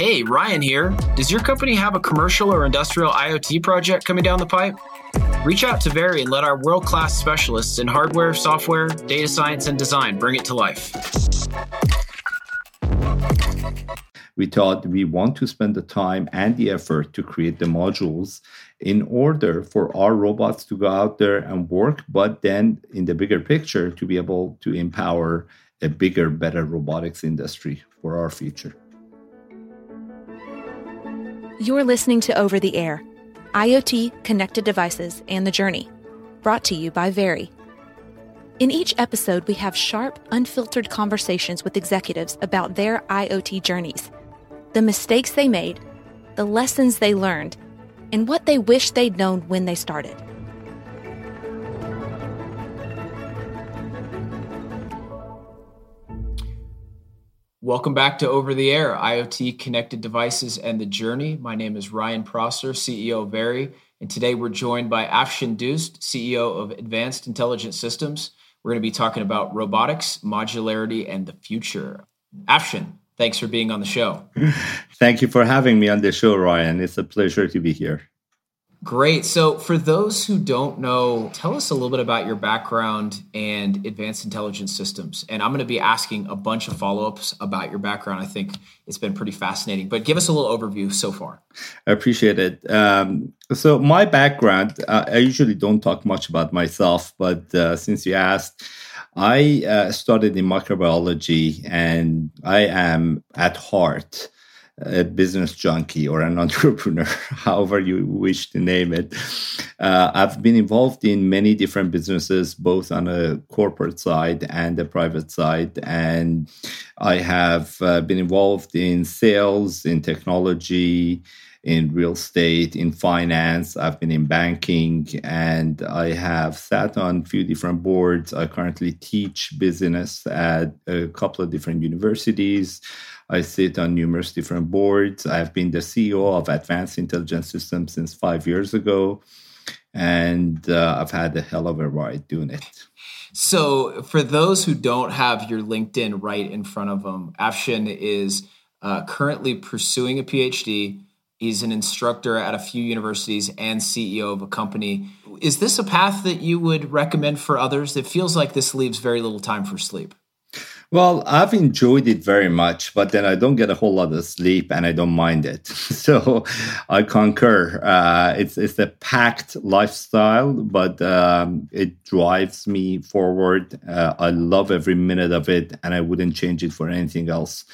Hey, Ryan here. Does your company have a commercial or industrial IoT project coming down the pipe? Reach out to Very and let our world class specialists in hardware, software, data science, and design bring it to life. We thought we want to spend the time and the effort to create the modules in order for our robots to go out there and work, but then in the bigger picture, to be able to empower a bigger, better robotics industry for our future. You're listening to Over the Air IoT, Connected Devices, and the Journey, brought to you by Very. In each episode, we have sharp, unfiltered conversations with executives about their IoT journeys, the mistakes they made, the lessons they learned, and what they wish they'd known when they started. Welcome back to Over the Air, IoT connected devices and the journey. My name is Ryan Prosser, CEO of Very, and today we're joined by Afshin Doust, CEO of Advanced Intelligent Systems. We're going to be talking about robotics, modularity, and the future. Afshin, thanks for being on the show. Thank you for having me on the show, Ryan. It's a pleasure to be here. Great. So, for those who don't know, tell us a little bit about your background and advanced intelligence systems. And I'm going to be asking a bunch of follow ups about your background. I think it's been pretty fascinating, but give us a little overview so far. I appreciate it. Um, so, my background, uh, I usually don't talk much about myself, but uh, since you asked, I uh, started in microbiology and I am at heart a business junkie or an entrepreneur, however you wish to name it. Uh, I've been involved in many different businesses, both on a corporate side and the private side. And I have uh, been involved in sales, in technology, in real estate, in finance. I've been in banking, and I have sat on a few different boards. I currently teach business at a couple of different universities. I sit on numerous different boards. I've been the CEO of Advanced Intelligence Systems since five years ago, and uh, I've had a hell of a ride doing it. So, for those who don't have your LinkedIn right in front of them, Afshin is uh, currently pursuing a PhD. He's an instructor at a few universities and CEO of a company. Is this a path that you would recommend for others? It feels like this leaves very little time for sleep. Well, I've enjoyed it very much, but then I don't get a whole lot of sleep and I don't mind it. So I concur. Uh, it's it's a packed lifestyle, but um, it drives me forward. Uh, I love every minute of it, and I wouldn't change it for anything else.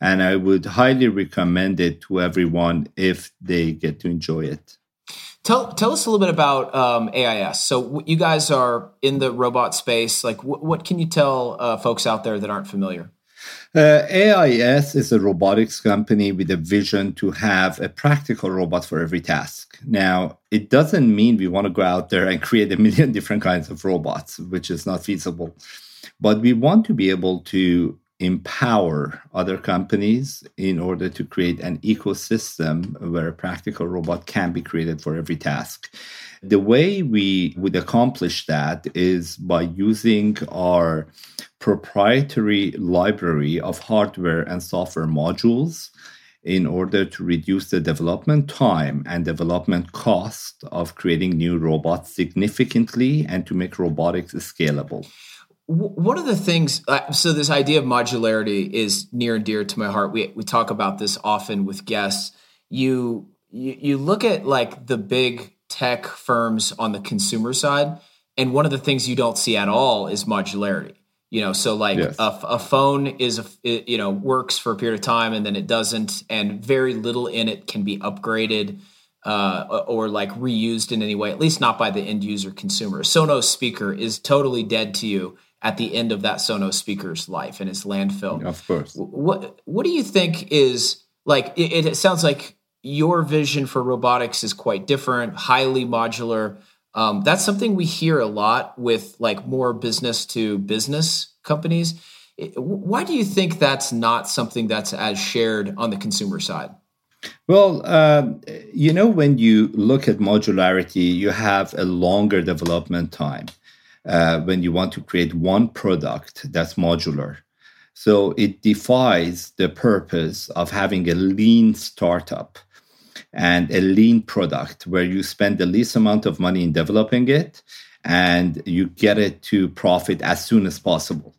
And I would highly recommend it to everyone if they get to enjoy it. Tell tell us a little bit about um, AIS. So you guys are in the robot space. Like, wh- what can you tell uh, folks out there that aren't familiar? Uh, AIS is a robotics company with a vision to have a practical robot for every task. Now, it doesn't mean we want to go out there and create a million different kinds of robots, which is not feasible. But we want to be able to empower other companies in order to create an ecosystem where a practical robot can be created for every task. The way we would accomplish that is by using our proprietary library of hardware and software modules in order to reduce the development time and development cost of creating new robots significantly and to make robotics scalable one of the things uh, so this idea of modularity is near and dear to my heart. We, we talk about this often with guests. You, you you look at like the big tech firms on the consumer side and one of the things you don't see at all is modularity. You know so like yes. a, a, phone is a it, you know works for a period of time and then it doesn't and very little in it can be upgraded uh, or like reused in any way at least not by the end user consumer. Sonos speaker is totally dead to you at the end of that Sonos speaker's life and its landfill. Of course. What What do you think is like? It, it sounds like your vision for robotics is quite different, highly modular. Um, that's something we hear a lot with like more business to business companies. Why do you think that's not something that's as shared on the consumer side? Well, uh, you know, when you look at modularity, you have a longer development time uh, when you want to create one product that's modular. So it defies the purpose of having a lean startup and a lean product where you spend the least amount of money in developing it and you get it to profit as soon as possible.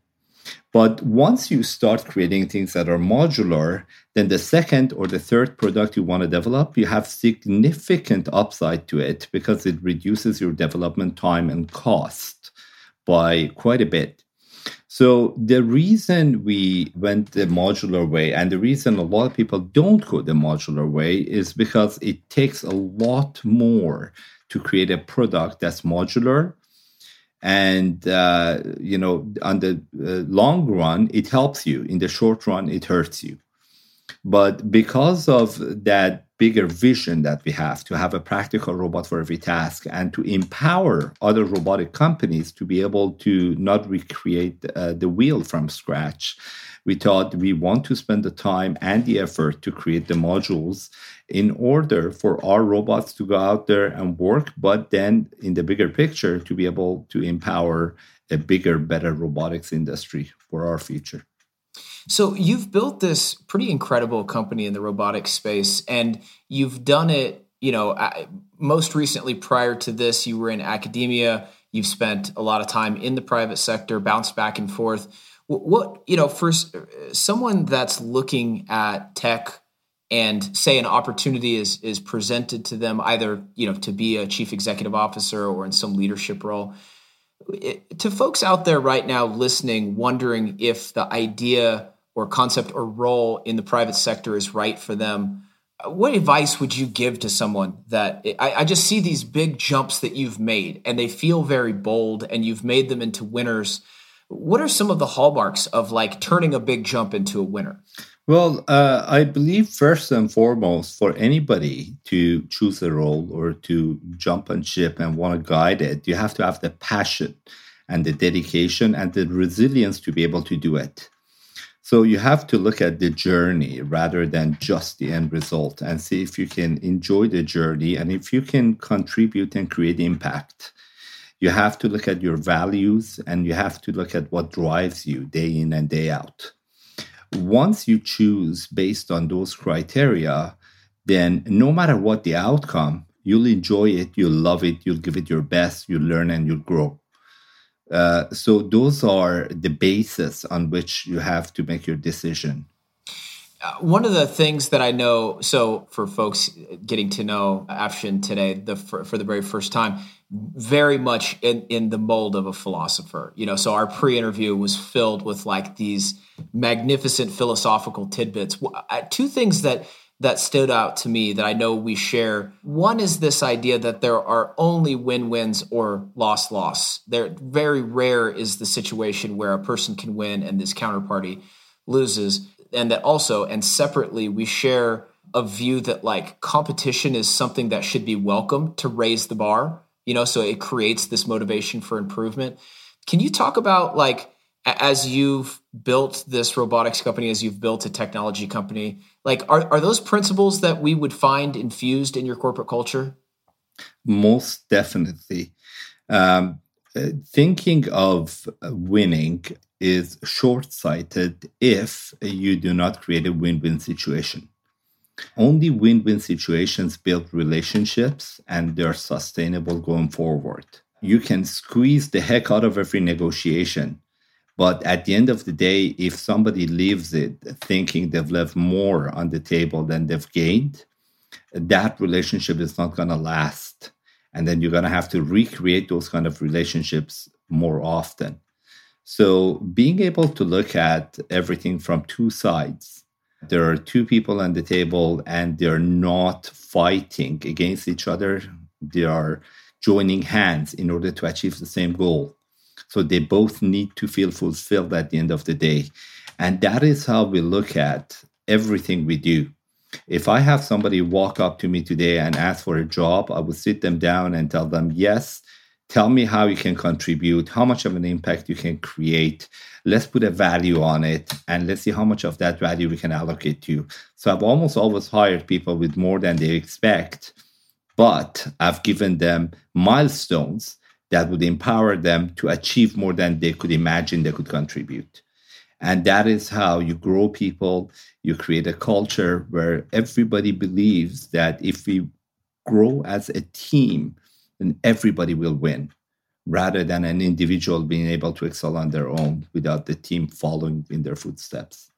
But once you start creating things that are modular, then the second or the third product you want to develop, you have significant upside to it because it reduces your development time and cost by quite a bit. So the reason we went the modular way and the reason a lot of people don't go the modular way is because it takes a lot more to create a product that's modular. And uh, you know on the uh, long run it helps you. In the short run it hurts you. But because of that bigger vision that we have to have a practical robot for every task and to empower other robotic companies to be able to not recreate uh, the wheel from scratch we thought we want to spend the time and the effort to create the modules in order for our robots to go out there and work, but then in the bigger picture, to be able to empower a bigger, better robotics industry for our future. So you've built this pretty incredible company in the robotics space, and you've done it. You know, most recently, prior to this, you were in academia. You've spent a lot of time in the private sector, bounced back and forth what you know for someone that's looking at tech and say an opportunity is is presented to them either you know to be a chief executive officer or in some leadership role it, to folks out there right now listening wondering if the idea or concept or role in the private sector is right for them what advice would you give to someone that I, I just see these big jumps that you've made and they feel very bold and you've made them into winners what are some of the hallmarks of like turning a big jump into a winner? Well, uh, I believe first and foremost, for anybody to choose a role or to jump on ship and want to guide it, you have to have the passion and the dedication and the resilience to be able to do it. So you have to look at the journey rather than just the end result and see if you can enjoy the journey and if you can contribute and create impact you have to look at your values and you have to look at what drives you day in and day out. Once you choose based on those criteria, then no matter what the outcome, you'll enjoy it, you'll love it, you'll give it your best, you'll learn and you'll grow. Uh, so those are the basis on which you have to make your decision. Uh, one of the things that I know, so for folks getting to know Afshin today, the for, for the very first time, very much in, in the mold of a philosopher. You know, so our pre-interview was filled with like these magnificent philosophical tidbits. Two things that that stood out to me that I know we share. One is this idea that there are only win-wins or loss-loss. There very rare is the situation where a person can win and this counterparty loses. And that also and separately we share a view that like competition is something that should be welcome to raise the bar you know so it creates this motivation for improvement can you talk about like as you've built this robotics company as you've built a technology company like are, are those principles that we would find infused in your corporate culture most definitely um, thinking of winning is short-sighted if you do not create a win-win situation only win win situations build relationships and they're sustainable going forward. You can squeeze the heck out of every negotiation. But at the end of the day, if somebody leaves it thinking they've left more on the table than they've gained, that relationship is not going to last. And then you're going to have to recreate those kind of relationships more often. So, being able to look at everything from two sides there are two people on the table and they're not fighting against each other. They are joining hands in order to achieve the same goal. So they both need to feel fulfilled at the end of the day. And that is how we look at everything we do. If I have somebody walk up to me today and ask for a job, I would sit them down and tell them, yes, tell me how you can contribute, how much of an impact you can create. Let's put a value on it and let's see how much of that value we can allocate to. You. So I've almost always hired people with more than they expect, but I've given them milestones that would empower them to achieve more than they could imagine they could contribute. And that is how you grow people. You create a culture where everybody believes that if we grow as a team, then everybody will win rather than an individual being able to excel on their own without the team following in their footsteps.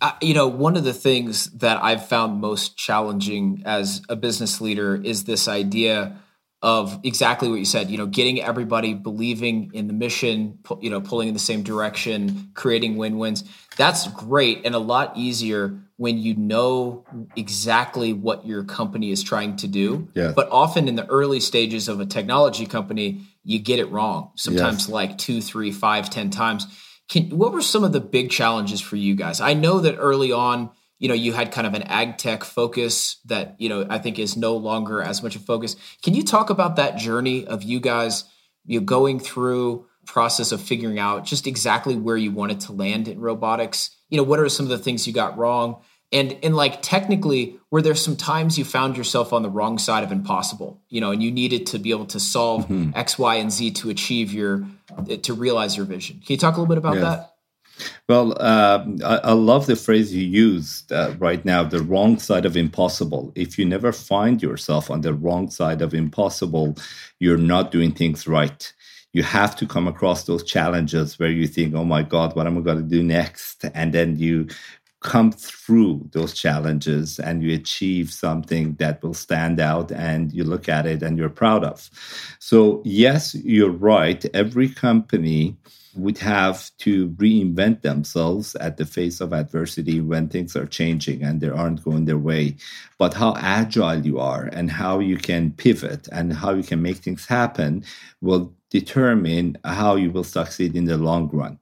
Uh, you know, one of the things that I've found most challenging as a business leader is this idea of exactly what you said, you know, getting everybody believing in the mission, you know, pulling in the same direction, creating win-wins. That's great and a lot easier when you know exactly what your company is trying to do. Yeah. But often in the early stages of a technology company, you get it wrong. Sometimes yes. like two, three, five, ten times. Can, what were some of the big challenges for you guys? I know that early on you know you had kind of an ag tech focus that you know i think is no longer as much a focus. Can you talk about that journey of you guys you know, going through process of figuring out just exactly where you wanted to land in robotics? You know what are some of the things you got wrong? And and like technically were there some times you found yourself on the wrong side of impossible you know and you needed to be able to solve mm-hmm. x y and z to achieve your to realize your vision? Can you talk a little bit about yes. that well, uh, I, I, love the phrase you used uh, right now the wrong side of impossible. If you never find yourself on the wrong side of impossible, you're not doing things right. You have to come across those challenges where you think, oh my God, what am I going to do next? And then you come through those challenges and you achieve something that will stand out and you look at it and you're proud of. So, yes, you're right. Every company would have to reinvent themselves at the face of adversity when things are changing and they aren't going their way. But how agile you are and how you can pivot and how you can make things happen will determine how you will succeed in the long run.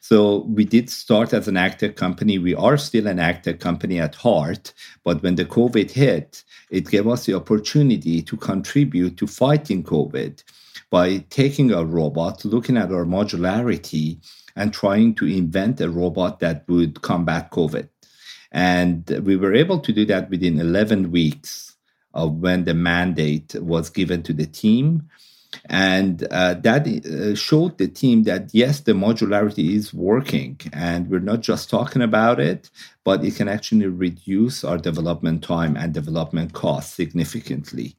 So we did start as an agtech company. We are still an agtech company at heart, but when the COVID hit, it gave us the opportunity to contribute to fighting COVID by taking a robot, looking at our modularity, and trying to invent a robot that would combat COVID. And we were able to do that within 11 weeks of when the mandate was given to the team. And uh, that uh, showed the team that yes, the modularity is working, and we're not just talking about it, but it can actually reduce our development time and development cost significantly.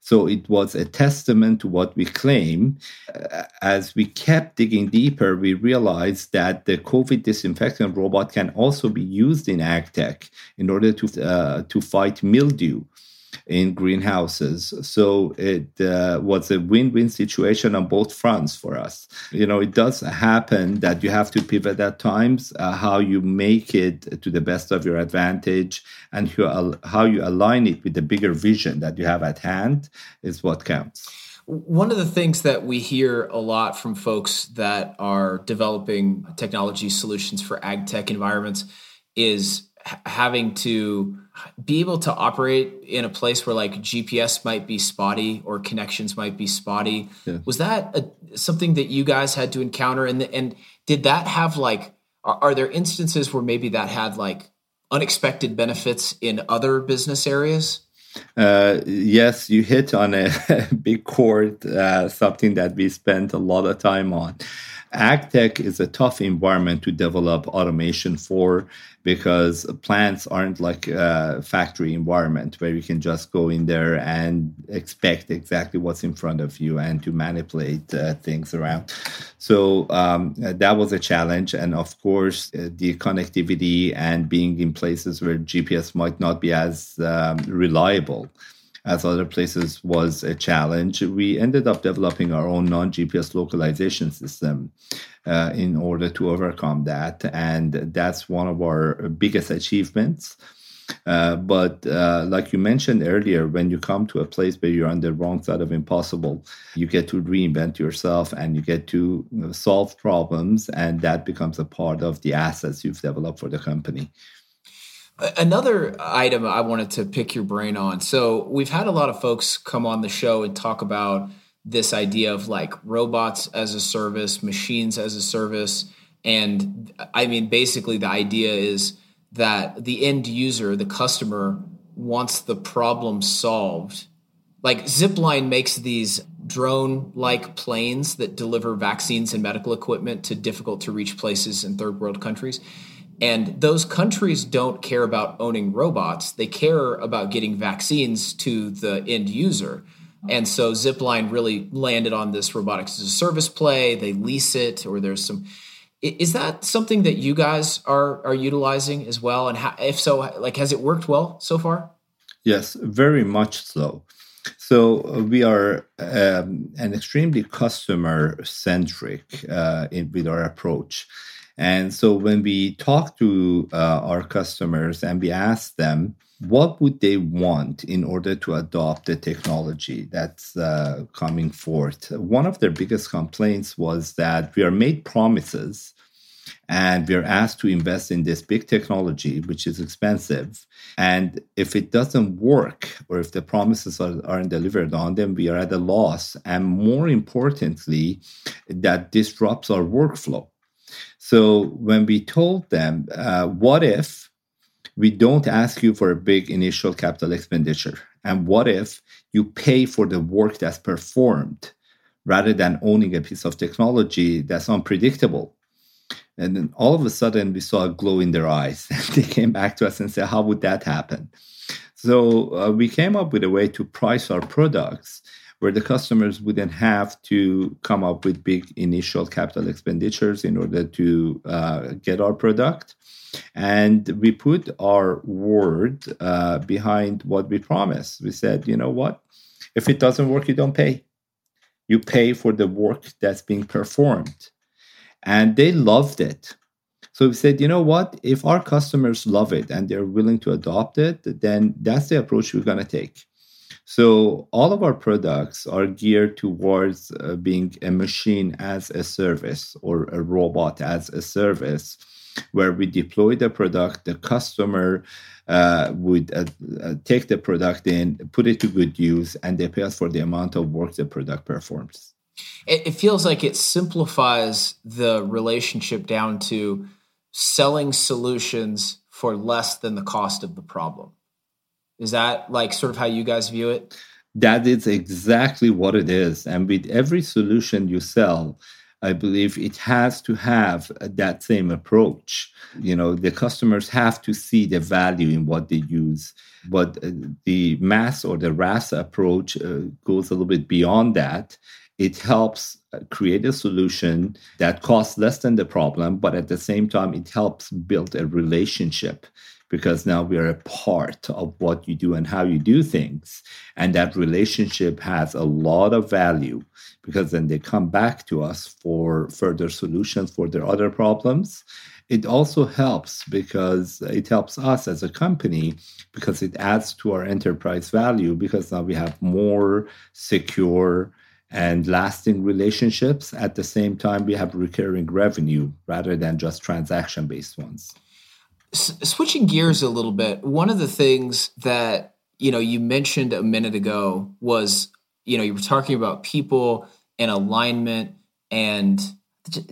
So it was a testament to what we claim. Uh, as we kept digging deeper, we realized that the COVID disinfectant robot can also be used in agtech in order to uh, to fight mildew in greenhouses. So it uh, was a win win situation on both fronts for us. You know, it does happen that you have to pivot at times, uh, how you make it to the best of your advantage and how you align it with the bigger vision that you have at hand is what counts. One of the things that we hear a lot from folks that are developing technology solutions for ag tech environments is having to be able to operate in a place where like GPS might be spotty or connections might be spotty. Yeah. Was that a, something that you guys had to encounter? And and did that have like are, are, there instances where maybe that had like unexpected benefits in other business areas? Uh, yes, you hit on a big chord, uh, something that we spent a lot of time on. AgTech is a tough environment to develop automation for because plants aren't like a factory environment where you can just go in there and expect exactly what's in front of you and to manipulate uh, things around. So um, that was a challenge. And of course, uh, the connectivity and being in places where GPS might not be as um, reliable as other places was a challenge. We ended up developing our own non GPS localization system uh, in order to overcome that. And that's one of our biggest achievements. Uh, but uh, like you mentioned earlier, when you come to a place where you're on the wrong side of impossible, you get to reinvent yourself and you get to solve problems, and that becomes a part of the assets you've developed for the company. Another item I wanted to pick your brain on. So, we've had a lot of folks come on the show and talk about this idea of like robots as a service, machines as a service. And I mean, basically, the idea is that the end user, the customer, wants the problem solved. Like Zipline makes these drone like planes that deliver vaccines and medical equipment to difficult to reach places in third world countries. And those countries don't care about owning robots, they care about getting vaccines to the end user. And so Zipline really landed on this robotics as a service play. They lease it, or there's some. Is that something that you guys are are utilizing as well? And how, if so, like has it worked well so far? Yes, very much so. So uh, we are um, an extremely customer centric uh, in, with our approach. And so when we talk to uh, our customers and we ask them, what would they want in order to adopt the technology that's uh, coming forth? One of their biggest complaints was that we are made promises and we're asked to invest in this big technology, which is expensive. And if it doesn't work, or if the promises are, aren't delivered on, then we are at a loss. And more importantly, that disrupts our workflow. So when we told them, uh, what if we don't ask you for a big initial capital expenditure? And what if you pay for the work that's performed rather than owning a piece of technology that's unpredictable? And then all of a sudden, we saw a glow in their eyes. They came back to us and said, How would that happen? So uh, we came up with a way to price our products where the customers wouldn't have to come up with big initial capital expenditures in order to uh, get our product. And we put our word uh, behind what we promised. We said, you know what? If it doesn't work, you don't pay. You pay for the work that's being performed and they loved it. So we said, you know what? If our customers love it and they're willing to adopt it, then that's the approach we're going to take. So all of our products are geared towards uh, being a machine as a service or a robot as a service, where we deploy the product, the customer uh, would uh, uh take the product in, put it to good use, and they pay us for the amount of work the product performs it, it feels like it simplifies the relationship down to selling solutions for less than the cost of the problem. Is that like sort of how you guys view it? That is exactly what it is. And with every solution you sell, I believe it has to have that same approach. You know, the customers have to see the value in what they use. But uh, the MaaS or the RaaS approach uh, goes a little bit beyond that it helps uh, create a solution that costs less than the problem, but at the same time, it helps build a relationship because now we are a part of what you do and how you do things. And that relationship has a lot of value because then they come back to us for further solutions for their other problems. It also helps because it helps us as a company because it adds to our enterprise value because now we have more secure and lasting relationships. At the same time, we have recurring revenue rather than just transaction based ones. S- switching gears a little bit, one of the things that you know you mentioned a minute ago was you know you were talking about people and alignment and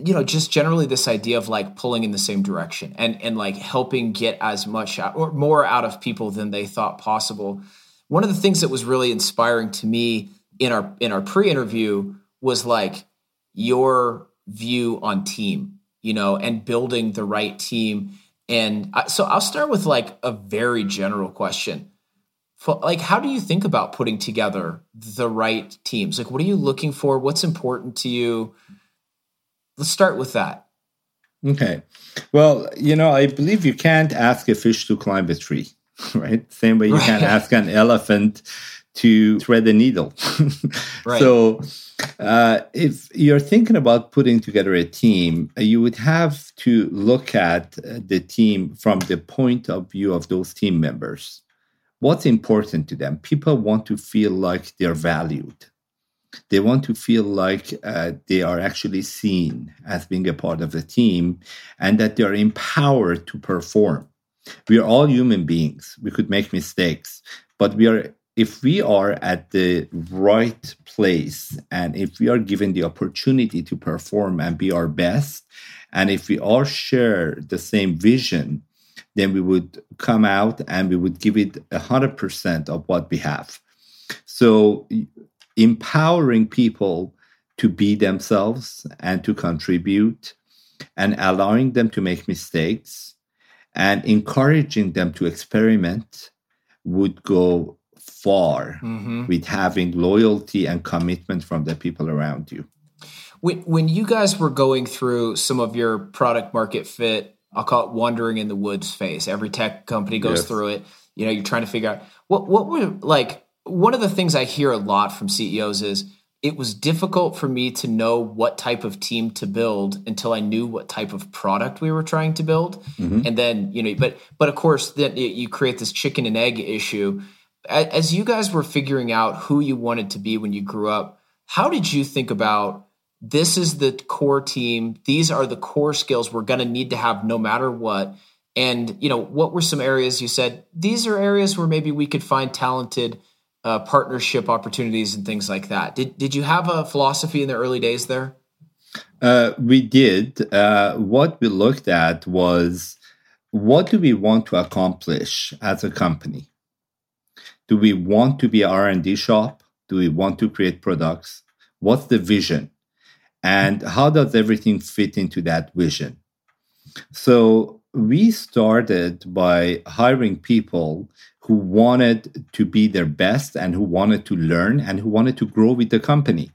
you know just generally this idea of like pulling in the same direction and and like helping get as much out or more out of people than they thought possible one of the things that was really inspiring to me in our in our pre-interview was like your view on team, you know, and building the right team. And I, so I'll start with like a very general question. For, like, how do you think about putting together the right teams? Like, what are you looking for? What's important to you? Let's start with that. Okay. Well, you know, I believe you can't ask a fish to climb a tree, right? Same way you right. can't ask an elephant to thread the needle. right. So, uh, if you're thinking about putting together a team, uh, you would have to look at uh, the team from the point of view of those team members. What's important to them? People want to feel like they're valued. They want to feel like uh, they are actually seen as being a part of the team and that they're empowered to perform. We are all human beings. We could make mistakes, but we are if we are at the right place and if we are given the opportunity to perform and be our best, and if we all share the same vision, then we would come out and we would give it 100% of what we have. So empowering people to be themselves and to contribute and allowing them to make mistakes and encouraging them to experiment would go far mm-hmm. with having loyalty and commitment from the people around you. When, when you guys were going through some of your product market fit, I'll call it wandering in the woods phase. Every tech company goes yes. through it. You know, you're trying to figure out what what were like one of the things I hear a lot from CEOs is it was difficult for me to know what type of team to build until I knew what type of product we were trying to build. Mm-hmm. And then, you know, but but of course then you create this chicken and egg issue. As you guys were figuring out who you wanted to be when you grew up, how did you think about this is the core team, these are the core skills we're going to need to have no matter what? And, you know, what were some areas you said these are areas where maybe we could find talented uh, partnership opportunities and things like that. Did did you have a philosophy in the early days there? Uh, we did. Uh, what we looked at was what do we want to accomplish as a company? Do we want to be an R and D shop? Do we want to create products? What's the vision? And how does everything fit into that vision? So we started by hiring people who wanted to be their best and who wanted to learn and who wanted to grow with the company.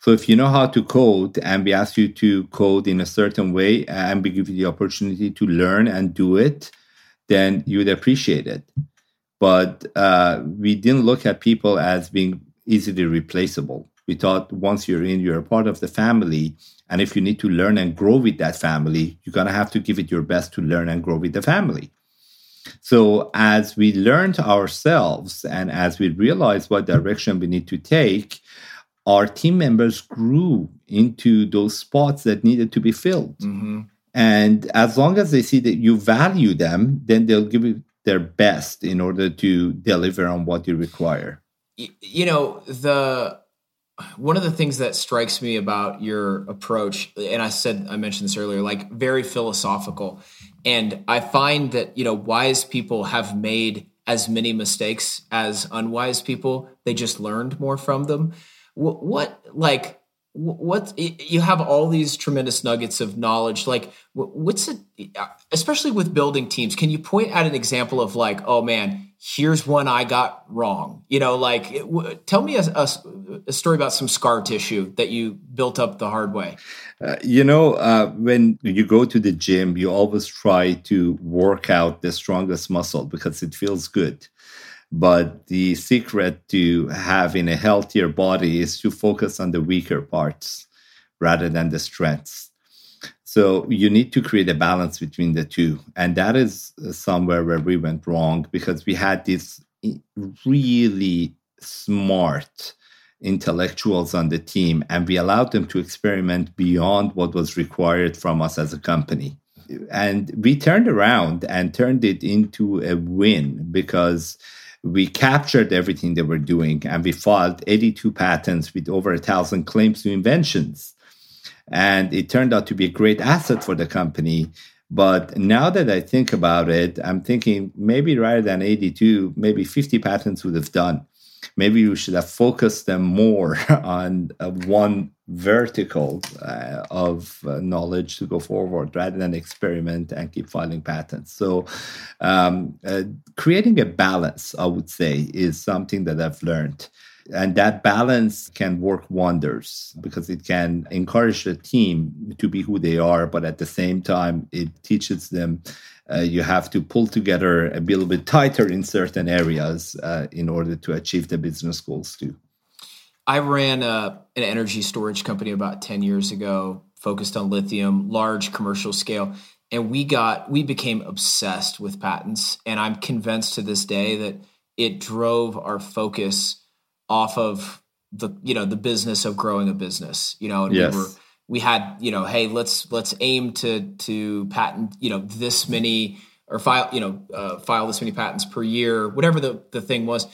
So if you know how to code and we ask you to code in a certain way and we give you the opportunity to learn and do it, then you would appreciate it. But uh, we didn't look at people as being easily replaceable. We thought once you're in, you're a part of the family. And if you need to learn and grow with that family, you're going to have to give it your best to learn and grow with the family. So as we learned ourselves and as we realized what direction we need to take, our team members grew into those spots that needed to be filled. Mm-hmm. And as long as they see that you value them, then they'll give you their best in order to deliver on what you require. You know, the one of the things that strikes me about your approach, and I said I mentioned this earlier, like very philosophical. And I find that, you know, wise people have made as many mistakes as unwise people. They just learned more from them. What, what like, what you have all these tremendous nuggets of knowledge like what's it especially with building teams can you point at an example of like oh man here's one i got wrong? You know like it, tell me a, a, a, story about some scar tissue that you built up the hard way. Uh, you know uh, when you go to the gym you always try to work out the strongest muscle because it feels good but the secret to having a healthier body is to focus on the weaker parts rather than the strengths. So you need to create a balance between the two. And that is somewhere where we went wrong because we had these really smart intellectuals on the team and we allowed them to experiment beyond what was required from us as a company. And we turned around and turned it into a win because we captured everything they were doing and we filed 82 patents with over a thousand claims to inventions. And it turned out to be a great asset for the company. But now that I think about it, I'm thinking maybe rather than 82, maybe 50 patents would have done maybe we should have focused them more on uh, one vertical uh, of uh, knowledge to go forward rather than experiment and keep filing patents. So, um, uh, creating a balance, I would say, is something that I've learned. And that balance can work wonders because it can encourage the team to be who they are, but at the same time, it teaches them uh, you have to pull together a little bit tighter in certain areas uh, in order to achieve the business goals too. I ran a, an energy storage company about 10 years ago, focused on lithium, large commercial scale. And we got, we became obsessed with patents. And I'm convinced to this day that it drove our focus off of the, you know, the business of growing a business, you know, and yes. we were, we had you know hey let's let's aim to to patent you know this many or file you know uh, file this many patents per year whatever the the thing was.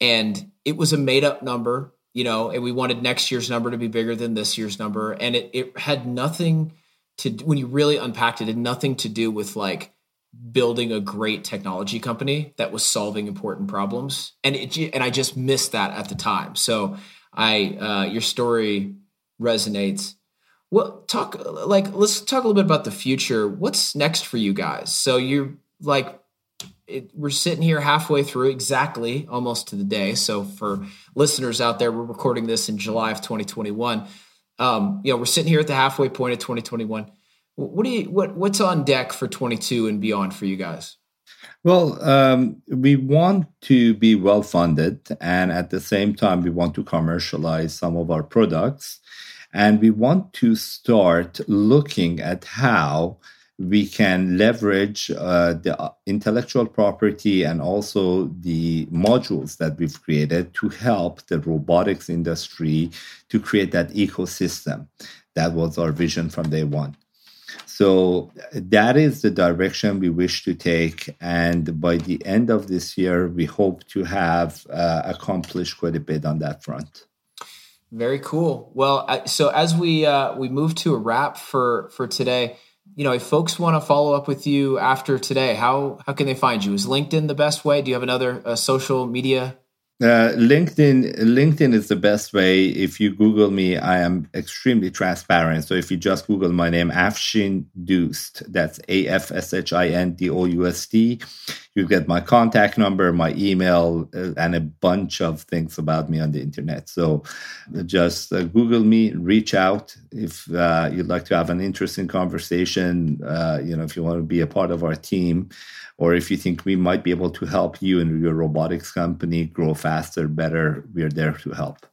And it was a made up number you know and we wanted next year's number to be bigger than this year's number. And it it had nothing to when you really unpacked it, it had nothing to do with like building a great technology company that was solving important problems. And it and I just missed that at the time. So I uh, your story resonates. Well, talk like let's talk a little bit about the future. What's next for you guys? So you're like it, we're sitting here halfway through exactly almost to the day. So for listeners out there, we're recording this in July of 2021. Um, you know, we're sitting here at the halfway point of 2021. What do you what what's on deck for 22 and beyond for you guys? Well, um, we want to be well funded, and at the same time, we want to commercialize some of our products, and we want to start looking at how we can leverage uh, the uh, intellectual property and also the modules that we've created to help the robotics industry to create that ecosystem. That was our vision from day one. So that is the direction we wish to take. And by the end of this year, we hope to have uh, accomplished quite a bit on that front. Very cool. Well, so as we uh, we move to a wrap for for today, you know, if folks want to follow up with you after today, how how can they find you? Is LinkedIn the best way? Do you have another uh, social media uh, LinkedIn LinkedIn is the best way. If you Google me, I am extremely transparent. So if you just Google my name, Afshin Doust, that's A F S H I N D O U S T, you get my contact number, my email, uh, and a bunch of things about me on the internet. So just uh, Google me, reach out if uh, you'd like to have an interesting conversation. Uh, you know, if you want to be a part of our team or if you think we might be able to help you and your robotics company grow faster, better, we're there to help.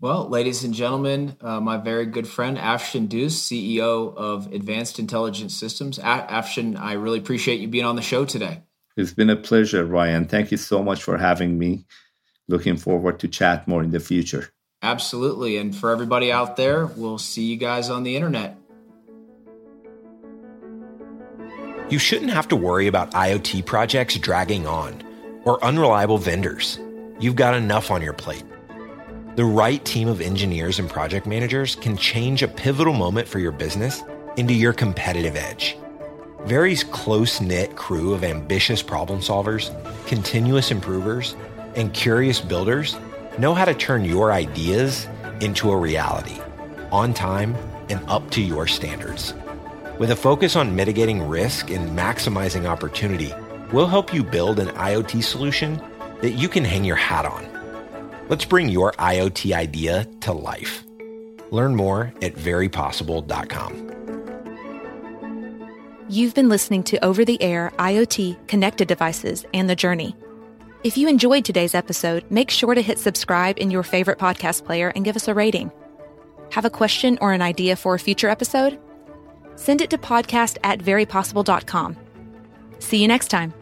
Well, ladies and gentlemen, uh, my very good friend Afshin Doust, CEO of Advanced Intelligent Systems. A- Afshin, I really appreciate you being on the show today. It's been a pleasure, Ryan. Thank you so much for having me. Looking forward to chat more in the future. Absolutely. And for everybody out there, we'll see you guys on the internet. You shouldn't have to worry about IoT projects dragging on or unreliable vendors. You've got enough on your plate. The right team of engineers and project managers can change a pivotal moment for your business into your competitive edge. Very's close knit crew of ambitious problem solvers, continuous improvers, and curious builders know how to turn your ideas into a reality on time and up to your standards. With a focus on mitigating risk and maximizing opportunity, we'll help you build an IoT solution that you can hang your hat on. Let's bring your IoT idea to life. Learn more at verypossible.com. You've been listening to Over the Air IoT Connected Devices and the Journey. If you enjoyed today's episode, make sure to hit subscribe in your favorite podcast player and give us a rating. Have a question or an idea for a future episode? send it to podcast at verypossible.com. See you next time.